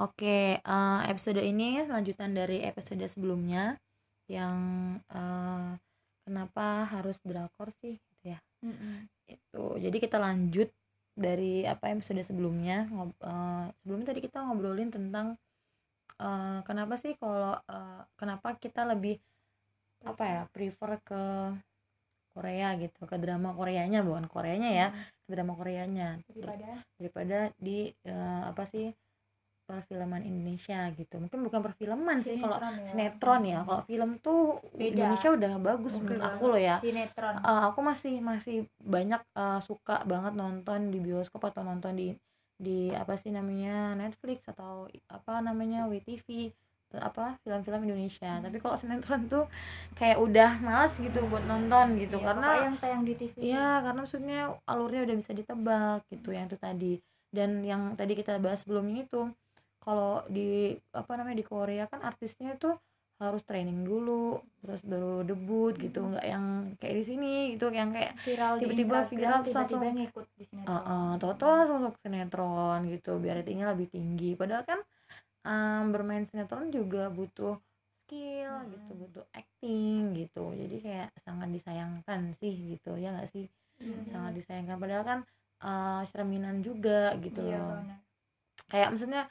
Oke, eh, episode ini lanjutan dari episode sebelumnya yang eh, kenapa harus drakor sih gitu ya. Itu. Jadi kita lanjut dari apa episode sebelumnya. Ngob- eh, sebelumnya tadi kita ngobrolin tentang eh, kenapa sih kalau eh, kenapa kita lebih apa ya prefer ke Korea gitu, ke drama Koreanya bukan Koreanya ya, ke drama Koreanya daripada daripada di eh, apa sih perfilman Indonesia gitu mungkin bukan perfilman sih kalau Sinetron ya. sinetron ya kalau film tuh Beda. Indonesia udah bagus Oke menurut aku loh ya sinetron Eh, aku masih masih banyak eh, suka banget nonton di bioskop atau nonton di di apa sih namanya Netflix atau apa namanya WTV apa film-film Indonesia Hmm. tapi kalau sinetron tuh kayak udah malas gitu buat nonton gitu Iya, karena yang tayang di TV sih. Iya, karena maksudnya alurnya udah bisa ditebak gitu yang itu tadi. Dan yang tadi kita bahas sebelumnya itu kalau di apa namanya di Korea kan artisnya itu harus training dulu, terus baru debut gitu, nggak yang kayak di sini gitu, yang kayak viral tiba-tiba viral tiba-tiba ngikut di sinetron uh, toto langsung masuk sinetron gitu, biar ratingnya lebih tinggi. Padahal kan um, bermain sinetron juga butuh skill Hmm. gitu, butuh acting gitu. Jadi kayak sangat disayangkan sih gitu, ya nggak sih? Hmm. sangat disayangkan padahal kan uh, cerminan juga gitu Iya, loh benar. kayak maksudnya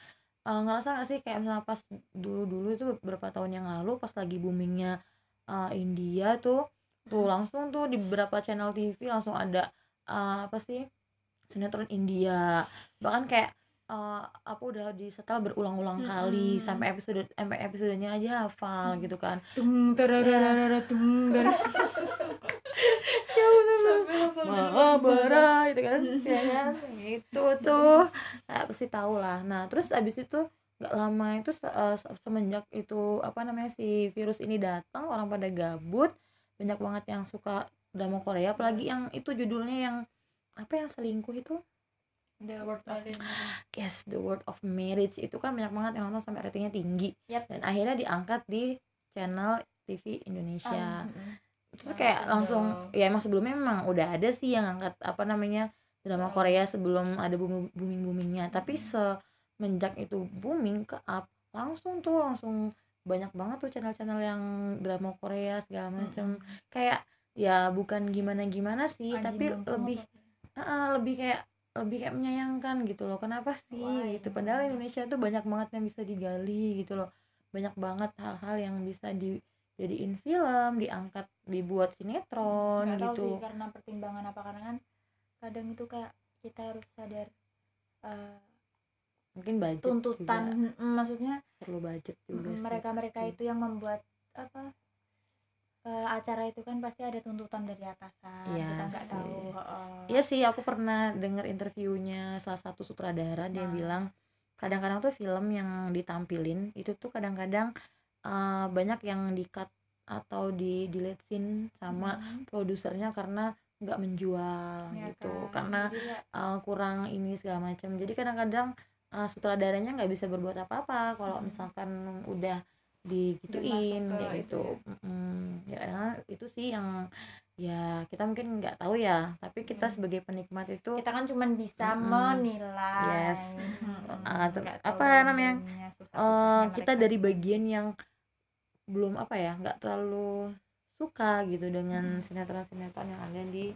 uh, ngerasa gak sih kayak misalnya pas dulu-dulu itu beberapa tahun yang lalu pas lagi boomingnya uh, India tuh tuh Hmm. langsung tuh di beberapa channel TV langsung ada uh, apa sih sinetron India bahkan kayak uh, apa udah disetel berulang-ulang kali Mm-mm. sampai episode sampai episodenya aja hafal gitu kan. Tung tarararara, tung dar- ya Mahabara itu kan. Ya kan? Itu tuh. Nah, pasti tahu lah. Nah terus abis itu nggak lama itu eh, se- semenjak itu apa namanya si virus ini datang orang pada gabut banyak banget yang suka drama Korea apalagi yang itu judulnya yang apa yang selingkuh itu The World of yes the word of marriage. Itu kan banyak banget yang nonton sampai ratingnya tinggi. Yap. dan akhirnya diangkat di channel TV Indonesia. Um, terus kayak langsung ya emang sebelumnya memang udah ada sih yang angkat apa namanya drama Korea sebelum ada booming booming boomingnya tapi semenjak itu booming ke up langsung tuh langsung banyak banget tuh channel-channel yang drama Korea segala macam kayak ya bukan gimana gimana sih Anjing tapi lebih ah, lebih kayak lebih kayak menyayangkan gitu loh. Kenapa sih Why? gitu? padahal Indonesia tuh banyak banget yang bisa digali gitu loh. Banyak banget hal-hal yang bisa dijadiin film diangkat dibuat sinetron Nggak tahu gitu. sih karena pertimbangan apa. Karena kan kadang itu kayak kita harus sadar eh, mungkin budget tuntutan juga maksudnya perlu budget juga sih, mereka mereka pasti. itu yang membuat apa eh, acara itu kan pasti ada tuntutan dari atasan Iya kita nggak tahu heeh. Iya sih, aku pernah dengar interviewnya salah satu sutradara dia Nah. bilang kadang-kadang tuh film yang ditampilin itu tuh kadang-kadang eh, banyak yang di cut atau di delete scene sama Hmm, produsernya karena nggak menjual ya gitu, kan. karena eh, kurang ini segala macam. Jadi kadang-kadang eh, sutradaranya nggak bisa berbuat apa-apa kalau Hmm. misalkan udah digituin kayak itu gitu. Mm-mm. Ya karena itu sih yang ya kita mungkin nggak tahu ya, tapi kita Hmm. sebagai penikmat itu kita kan cuma bisa Mm-mm. menilai Yes. Mm-mm. Uh, ter- apa namanya, dalamnya, eh, susah-susahnya kita mereka. dari bagian yang belum apa ya nggak terlalu suka gitu dengan Hmm. sinetron-sinetron yang ada di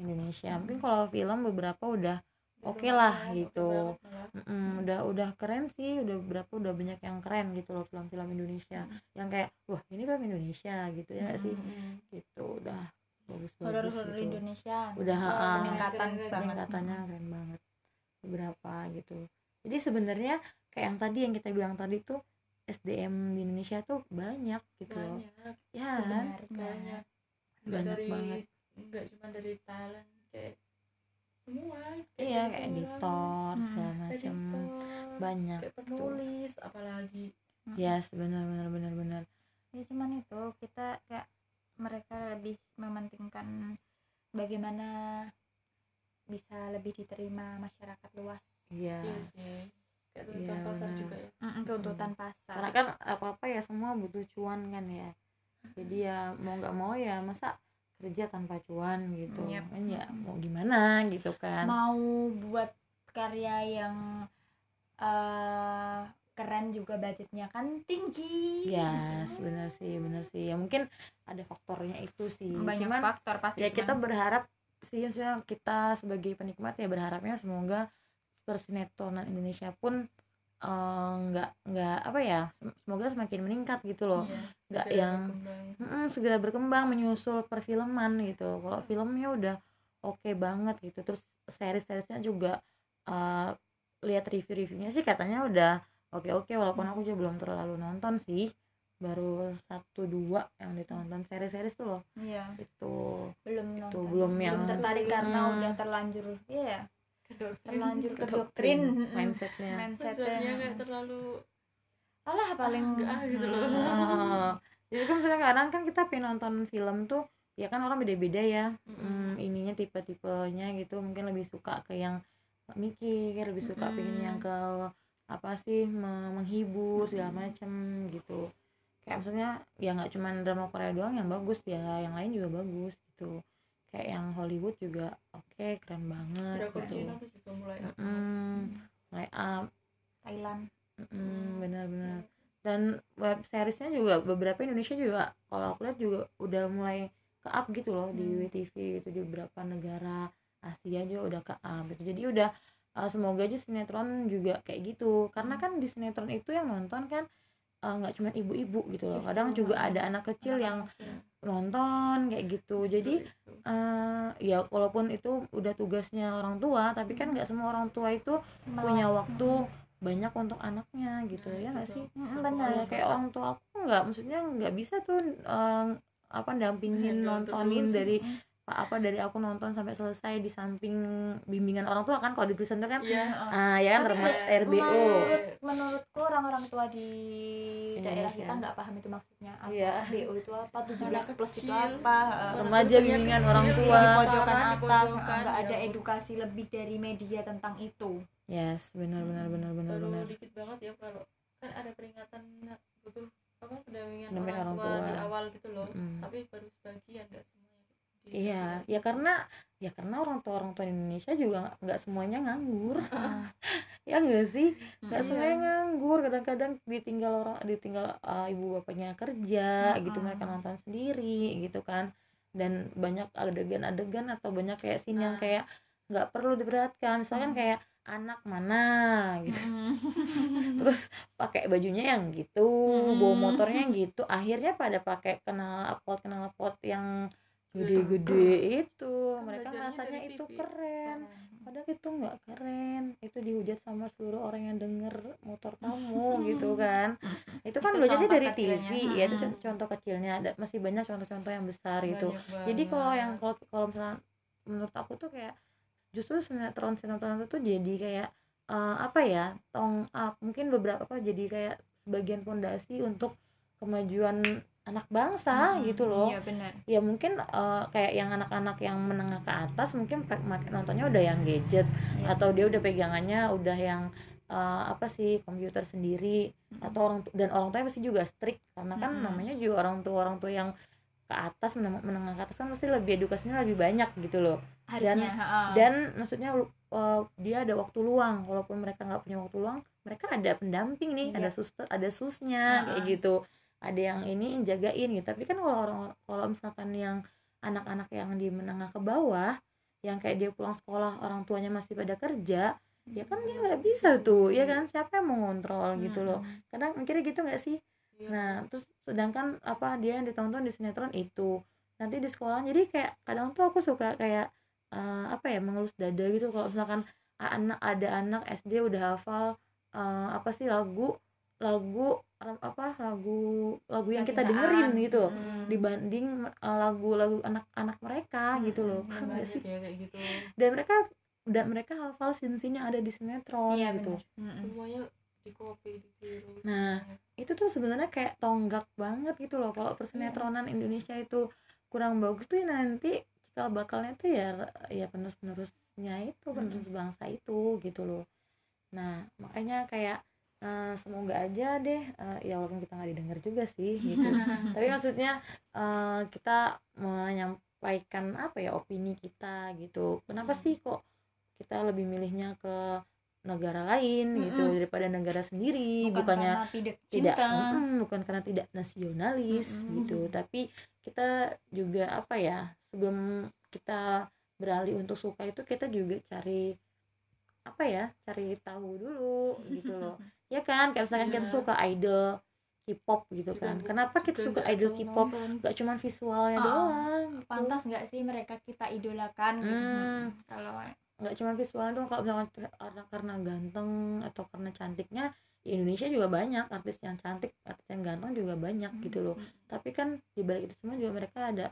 Indonesia. Mungkin kalau film beberapa udah oke Udah lah banget, gitu. udah banget malah. Mm-mm, udah udah keren sih udah berapa udah banyak yang keren gitu loh film-film Indonesia yang kayak wah ini film Indonesia gitu ya nggak sih gitu udah bagus bagus horor-horor gitu Indonesia Udah, Wah, ah. peningkatan banget peningkatannya keren banget beberapa gitu jadi sebenarnya kayak yang tadi yang kita bilang tadi tuh SDM di Indonesia tuh banyak gitu loh banyak ya kan? sebenarnya banyak nggak Banyak dari banget. nggak cuma dari talent kayak semua iya dari kayak orang, editor Hmm, segala macam banyak kayak tuh. penulis apalagi. Mm-mm. yes benar benar benar benar. Ya cuman itu kita kayak mereka lebih mementingkan bagaimana bisa lebih diterima masyarakat luas. Iya. Iya sih. Kayak tuntutan Iya, pasar juga ya. Tuntutan pasar. Karena kan apa apa ya semua butuh cuan kan ya. Jadi ya mau nggak mau ya masa kerja tanpa cuan gitu. Yep. kan ya mau gimana gitu kan. Mau buat karya yang eh, juga budgetnya kan tinggi. Ya yes, benar sih benar sih. Ya mungkin ada faktornya itu sih. Banyak cuman faktor pasti ya kita berharap sih maksudnya kita sebagai penikmat ya berharapnya semoga persinetonan Indonesia pun eh, nggak uh, nggak apa ya semoga semakin meningkat gitu loh. Iya, nggak yang berkembang. mm, segera berkembang menyusul perfilman gitu. Kalau filmnya udah oke banget gitu. Terus series-seriesnya juga uh, lihat review-reviewnya sih katanya udah oke-oke walaupun aku juga belum terlalu nonton sih. Baru satu dua yang ditonton series-series tuh loh. Iya. Itu belum itu nonton. belum yang tertarik karena Hmm. udah terlanjur iya ya? Kedoktrin. terlanjur ke doktrin. Mindsetnya. Mindsetnya. Kayak terlalu alah paling Ah, enggak gitu loh. Heeh. jadi kan misalnya kadang kan kita pengen nonton film tuh ya kan orang beda-beda ya. Hmm, ininya tipe-tipenya gitu mungkin lebih suka ke yang mikir lebih suka Mm-mm. pengen yang ke apa sih me- menghibur segala macem gitu. Kayak maksudnya ya nggak cuman drama Korea doang yang bagus ya yang lain juga bagus gitu. Kayak yang Hollywood juga oke keren banget drakor gitu. Cina tuh juga mulai up. Mm, mulai up. Thailand mm, benar-benar dan web seriesnya juga beberapa Indonesia juga kalau aku lihat juga udah mulai ke up gitu loh di Hmm. WTV itu di beberapa negara Asia juga udah ke up gitu jadi udah uh, semoga aja sinetron juga kayak gitu karena Hmm. kan di sinetron itu yang nonton kan uh, nggak cuma ibu-ibu gitu loh kadang juga uh, ada anak kecil yang kecil. nonton kayak gitu jadi itu. uh, ya walaupun itu udah tugasnya orang tua tapi kan nggak semua orang tua itu punya waktu banyak untuk anaknya gitu Nah, ya nggak sih? benar kayak orang tua aku nggak maksudnya nggak bisa tuh eh, apa dampingin Handle nontonin dari apa dari aku nonton sampai selesai di samping bimbingan orang tua kan kalau di tulisan itu kan Iya. ah ya kan termasuk RBO menurut menurutku orang-orang tua di daerah Indonesia. kita nggak paham itu maksudnya apa Iya. BO itu apa 17 plus itu kecil. apa eh, Remaja bimbingan kecil, orang iya, tua. di pojokan atas pojokan, nggak ada ya. edukasi lebih dari media tentang itu yes benar benar benar benar baru benar dikit banget ya kalau kan ada peringatan butuh apa pendampingan orang, orang tua, tua. di awal gitu loh Mm. tapi baru sebagian nggak semuanya di- iya ya karena ya karena orang tua orang tua di Indonesia juga nggak- semuanya nganggur ya enggak sih nggak Mm. semuanya nganggur kadang-kadang ditinggal orang ditinggal uh, ibu bapaknya kerja gitu Mm-mm. mereka nonton sendiri gitu kan dan banyak adegan-adegan atau banyak kayak scene yang Ah. kayak nggak perlu diperhatikan misalkan Mm. kayak anak mana gitu Mm. terus pakai bajunya yang gitu Mm. bawa motornya yang gitu akhirnya pada pakai kenal pot kenal pot yang gede-gede itu. Kan mereka merasanya dari itu TV. keren. Padahal itu nggak keren. Itu dihujat sama seluruh orang yang denger motor kamu gitu kan. Itu kan Itu belajarnya dari TV kecilnya. ya itu Hmm. con- contoh kecilnya. Ada masih banyak contoh-contoh yang besar gitu. jadi kalau yang kalau kalau misalnya menurut aku tuh kayak justru sinetron sinetron itu tuh jadi kayak eh, apa ya tong up. Mungkin beberapa apa jadi kayak sebagian fondasi untuk kemajuan anak bangsa Mm, gitu loh iya benar ya mungkin eh, kayak yang anak-anak yang menengah ke atas mungkin nontonnya udah yang gadget Iya. atau dia udah pegangannya udah yang eh, apa sih komputer sendiri Mm. atau orang dan orang tuanya pasti juga strict karena kan Mm-mm. namanya juga orang tua orang tua yang ke atas menengah, menengah ke atas kan pasti lebih edukasinya lebih banyak gitu loh harusnya heeh. dan maksudnya eh, dia ada waktu luang walaupun mereka nggak punya waktu luang mereka ada pendamping nih Iya. ada suster ada susnya Ha-ha. kayak gitu ada yang ini jagain gitu. Tapi kan kalau orang kalau misalkan yang anak-anak yang di menengah ke bawah yang kayak dia pulang sekolah orang tuanya masih pada kerja ya kan dia nggak bisa tuh ya kan? Siapa yang mau ngontrol gitu loh. Kadang mikirnya gitu nggak sih? Iya. Nah, terus sedangkan apa dia yang ditonton di sinetron itu. Nanti di sekolah jadi kayak kadang tuh aku suka kayak eh, apa ya mengelus dada gitu. Kalau misalkan anak ada anak SD udah hafal eh, apa sih lagu lagu apa lagu lagu yang kita dengerin gitu Mm. dibanding eh, lagu-lagu anak-anak mereka gitu loh. Mm, Paham banyak nggak sih? ya kayak gitu. Dan mereka dan mereka hafal scene-scene yang ada di sinetron iya gitu. semuanya di copy ditiru Nah, itu tuh sebenarnya kayak tonggak banget gitu loh. Kalau persinetronan Indonesia itu kurang bagus tuh ya nanti cikal bakalnya tuh ya ya penerus penerusnya itu penerus bangsa itu gitu loh. Nah makanya kayak eh, semoga aja deh eh, ya walaupun kita nggak didengar juga sih gitu tapi maksudnya eh, kita menyampaikan apa ya opini kita gitu kenapa Hmm. sih kok kita lebih milihnya ke negara lain gitu Mm-mm. daripada negara sendiri bukan bukannya tidak tidak mm, bukan karena tidak nasionalis Mm-mm. gitu tapi kita juga apa ya sebelum kita beralih untuk suka itu kita juga cari apa ya cari tahu dulu gitu loh. Ya kan kayak misalkan kita Iya. suka idol K-pop gitu Juga kan. kenapa kita suka idol K-pop? gak cuman visualnya Ah, doang gitu. pantas nggak sih mereka kita idolakan gitu? Hmm. kalau nggak cuma visual dong kalau misalkan karena karena ganteng atau karena cantiknya di Indonesia juga banyak artis yang cantik artis yang ganteng juga banyak gitu loh. tapi kan di balik itu semua juga mereka ada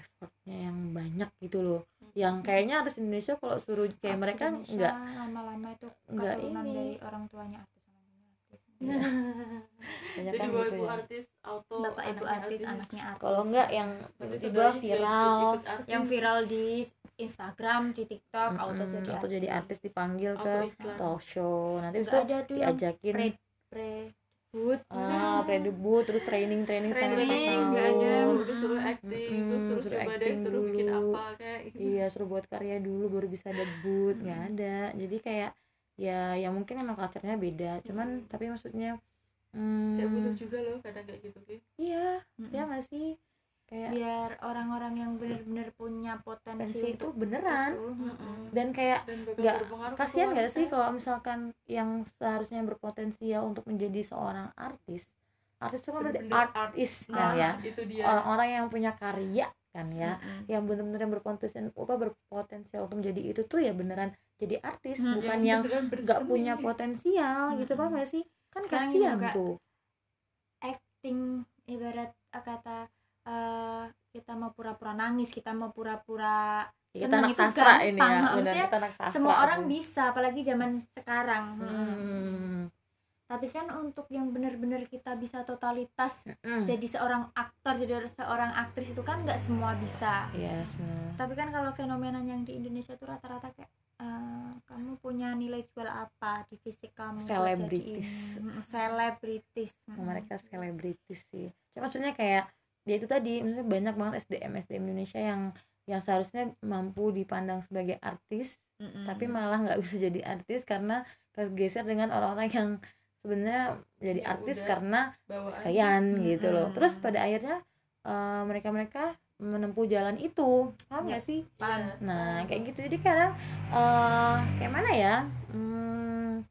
effortnya yang banyak gitu loh. Yang kayaknya artis Indonesia kalau suruh kayak artis mereka Indonesia nggak lama-lama itu nggak keturunan ini. dari orang tuanya artis artis. Banyak jadi kan bapak gitu ibu ya. artis auto bapak ibu anaknya artis anaknya artis. Kalau enggak yang tiba-tiba viral. artis, yang viral di Instagram di TikTok Mm-mm, auto jadi atau jadi artis. dipanggil auto ke talk show. Nanti yang diajakin. pre pre debut ah pre-debut terus training training selama Training, nggak ada. udah suruh acting Mm-mm, terus suruh suruh coba deh acting suruh bikin dulu. apa kayak gitu. iya suruh buat karya dulu baru bisa debut nggak ada jadi kayak ya ya mungkin memang culture-nya beda cuman Hmm. tapi maksudnya hmm, ya butuh juga loh kadang kayak gitu Ki. iya Mm-mm. ya nggak sih kayak biar orang-orang yang benar-benar punya potensi Potensi itu beneran. itu, dan kayak nggak kasihan nggak sih kalau misalkan yang seharusnya berpotensial untuk menjadi seorang artis? Artis itu kan berarti artis art. kan Ah, ya? Dia. Orang-orang yang punya karya kan ya Mm-mm. yang benar-benar yang berpotensial apa berpotensial untuk menjadi itu tuh ya beneran jadi artis Hmm, bukan yang nggak punya potensial gitu Mm-mm. paham gak sih? Kan kasihan tuh. acting ibarat eh, kata eh, kita mau pura-pura nangis kita mau pura-pura kita senang anak itu sastra ini ya benar Maksudnya kita anak sastra semua orang tuh. bisa apalagi zaman sekarang hmm. tapi kan untuk yang benar-benar kita bisa totalitas Mm. jadi seorang aktor jadi seorang aktris itu kan nggak semua bisa Iya, sebenarnya. tapi kan kalau fenomena yang di Indonesia tuh rata-rata kayak eh, kamu punya nilai jual apa di fisik kamu Selebritis. selebritis mereka selebritis sih Cuma maksudnya kayak ya itu tadi maksudnya banyak banget SDM SDM Indonesia yang yang seharusnya mampu dipandang sebagai artis Mm-mm. tapi malah nggak bisa jadi artis karena kegeser dengan orang-orang yang sebenarnya jadi Ya artis karena sekalian gitu loh. Terus pada akhirnya eh, mereka-mereka menempuh jalan itu. Paham Ya, sih? Iya. nah kayak gitu. Jadi kadang eh kayak mana ya? Hmm,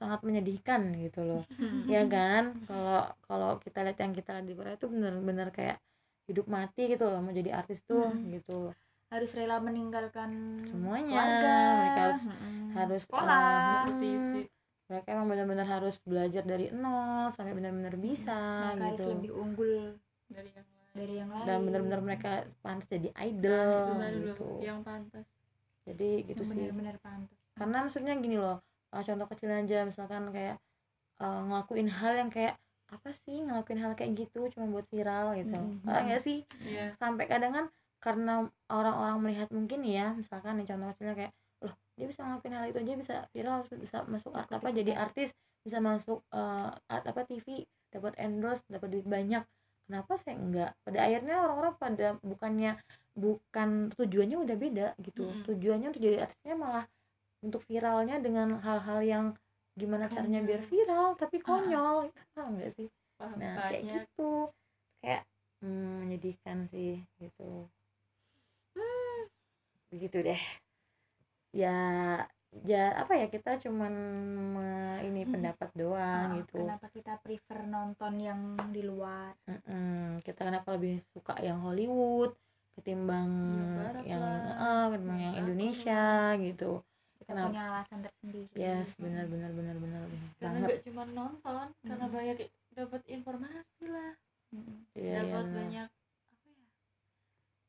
sangat menyedihkan gitu loh. Ya kan? Kalau kalau kita lihat yang kita lihat di Korea itu bener-bener kayak hidup mati gitu loh mau jadi artis tuh Mm. gitu. Harus rela meninggalkan Semuanya. keluarga. Mereka harus- Mm-mm. harus, sekolah. kompetisi mereka emang benar-benar harus belajar dari nol sampai benar-benar bisa mereka harus gitu. lebih unggul dari yang lain. dari yang lain. dan benar-benar mereka pantas jadi Nah, idol itu baru loh, gitu. yang pantas. Jadi gitu yang sih. benar-benar pantas. Karena maksudnya gini loh uh, contoh kecil aja misalkan kayak uh, ngelakuin hal yang kayak apa sih ngelakuin hal kayak gitu cuma buat viral gitu. Mm-mm. Paham nggak sih? Iya. Sampai kadang kan karena orang-orang melihat mungkin ya misalkan nih contoh kecilnya kayak loh dia bisa ngelakuin hal itu aja bisa viral bisa masuk art apa jadi artis bisa masuk uh, art apa TV dapat endorse dapat duit banyak. Kenapa saya enggak? Pada akhirnya orang-orang pada bukannya bukan tujuannya udah beda gitu. Mm-mm. tujuannya untuk jadi artisnya malah untuk viralnya dengan hal-hal yang gimana caranya biar Konyol. viral tapi konyol paham nggak sih? Paham nah kayak banyak. gitu. Kayak hmm, menyedihkan sih gitu. Hmm, begitu deh. Ya ya apa ya kita cuman ini Hmm. pendapat doang Ah, gitu. kenapa kita prefer nonton yang di luar. Mm-mm. kita kenapa lebih suka yang Hollywood ketimbang Yang barat yang lah. ah, ketimbang yang Yang Indonesia gitu. kita Kenapa? punya alasan tersendiri yes benar benar benar benar benar karena nggak cuma nonton karena Mm. banyak dapat informasi lah Mm-mm. Iya, iya, dapat benar. banyak apa ya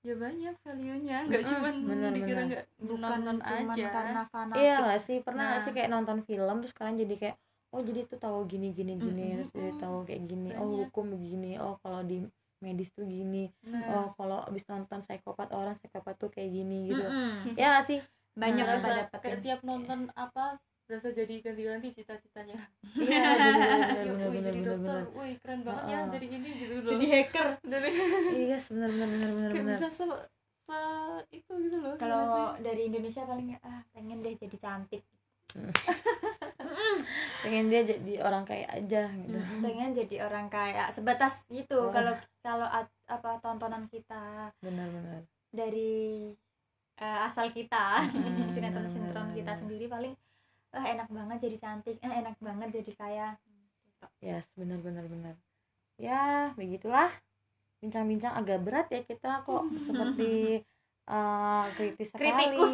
ya banyak value nya nggak Mm-mm, cuma benar, dikira benar. nggak bukan nonton cuma aja karena fanatik iya gak sih pernah gak Nah. sih kayak nonton film terus kalian jadi kayak oh jadi tuh tahu gini gini gini Mm-mm. terus jadi tahu kayak gini oh Banyak. hukum begini oh kalau di medis tuh gini nah oh kalau abis nonton psikopat orang psikopat tuh kayak gini gitu Mm-mm. ya gak sih banyak Nah, dapetin kayak tiap nonton apa berasa jadi ganti-ganti cita-citanya. Iya jadi ya wih dokter. bener. Wih keren banget ya Heeh. jadi ini gitu loh. Jadi hacker. Iya yes, bener bener kayak bener. bisa se, se itu gitu loh kalau dari Indonesia paling ah pengen deh jadi cantik. Pengen dia jadi orang kaya aja gitu. Pengen jadi orang kaya sebatas gitu. Oh. kalau kalau at- apa tontonan kita benar-benar dari eh, asal kita Mm-mm, sinetron sinetron kita sendiri paling eh, enak banget jadi cantik eh, enak banget jadi kaya. Yes benar-benar benar ya begitulah. Bincang-bincang agak berat ya kita kok seperti eh, kritis sekali Kritikus.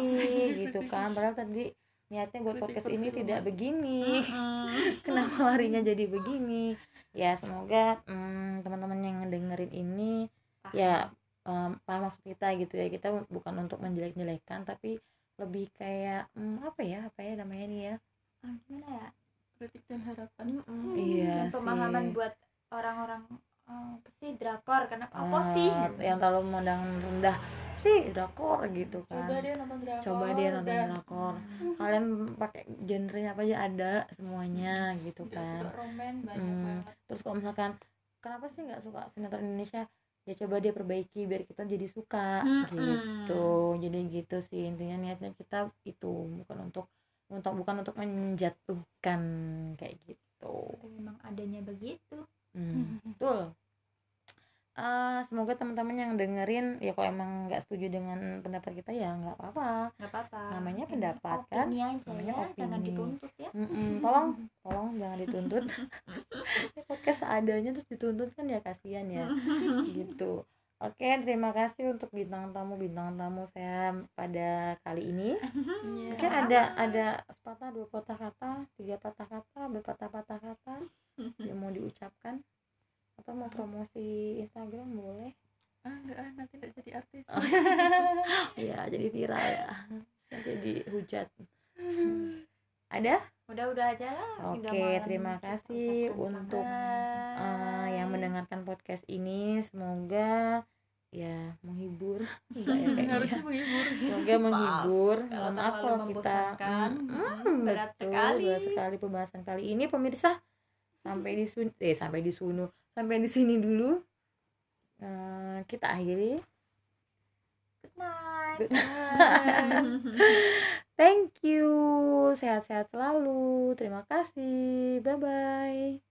gitu kan. Padahal tadi niatnya buat Kritik podcast ini tidak begini. Kenapa larinya jadi begini? Ya semoga mm, teman-teman yang dengerin ini ya paham maksud kita gitu ya. Kita bukan untuk menjelek-jelekan tapi lebih kayak mm, apa ya apa ya namanya nih ya? Ah, gimana ya? Kritik dan harapan Iya Dan pemahaman sih. buat orang-orang eh, apa sih drakor kenapa apa Ah, sih? yang terlalu memandang rendah. Sih drakor gitu kan. Coba deh nonton drakor coba dia nonton dan drakor. Kalian pakai genrenya apa aja ada semuanya gitu kan suka roman banyak Hmm. banget. Terus kalau misalkan kenapa sih nggak suka sinetron Indonesia ya coba dia perbaiki biar kita jadi suka Mm-mm. gitu. Jadi gitu sih intinya niatnya kita itu bukan untuk untuk bukan untuk menjatuhkan kayak gitu. Tapi memang adanya begitu. Hmm, betul Eh, semoga teman-teman yang dengerin ya kalau emang nggak setuju dengan pendapat kita ya nggak apa-apa. Nggak apa-apa. Namanya pendapat, kan? opini aja Namanya ya jangan opini. dituntut ya. Mm-mm, tolong tolong jangan dituntut. Podcast seadanya terus dituntut kan ya kasihan ya. Gitu. Oke terima kasih untuk bintang tamu bintang tamu saya pada kali ini. Iya. mungkin ada ada sepatah dua patah kata tiga patah kata berpatah patah kata yang mau diucapkan atau mau promosi Instagram boleh? Ah enggak ah nanti enggak jadi artis. Oh. ya jadi viral ya. Jadi hujat. Ada? Udah udah aja lah. Oke, malam. terima kasih untuk. Eh, yang mendengarkan podcast ini. Semoga ya menghibur. Enggak ya, kayaknya. harusnya menghibur. Semoga menghibur. Mohon maaf kalau kita membosankan. Mm, Hmm, berat betul, sekali. berat sekali pembahasan kali ini pemirsa. Sampai di sun eh sampai di sunu sampai di sini dulu. Eh, kita akhiri. Good night. Good thank you. Sehat-sehat selalu. Terima kasih. Bye bye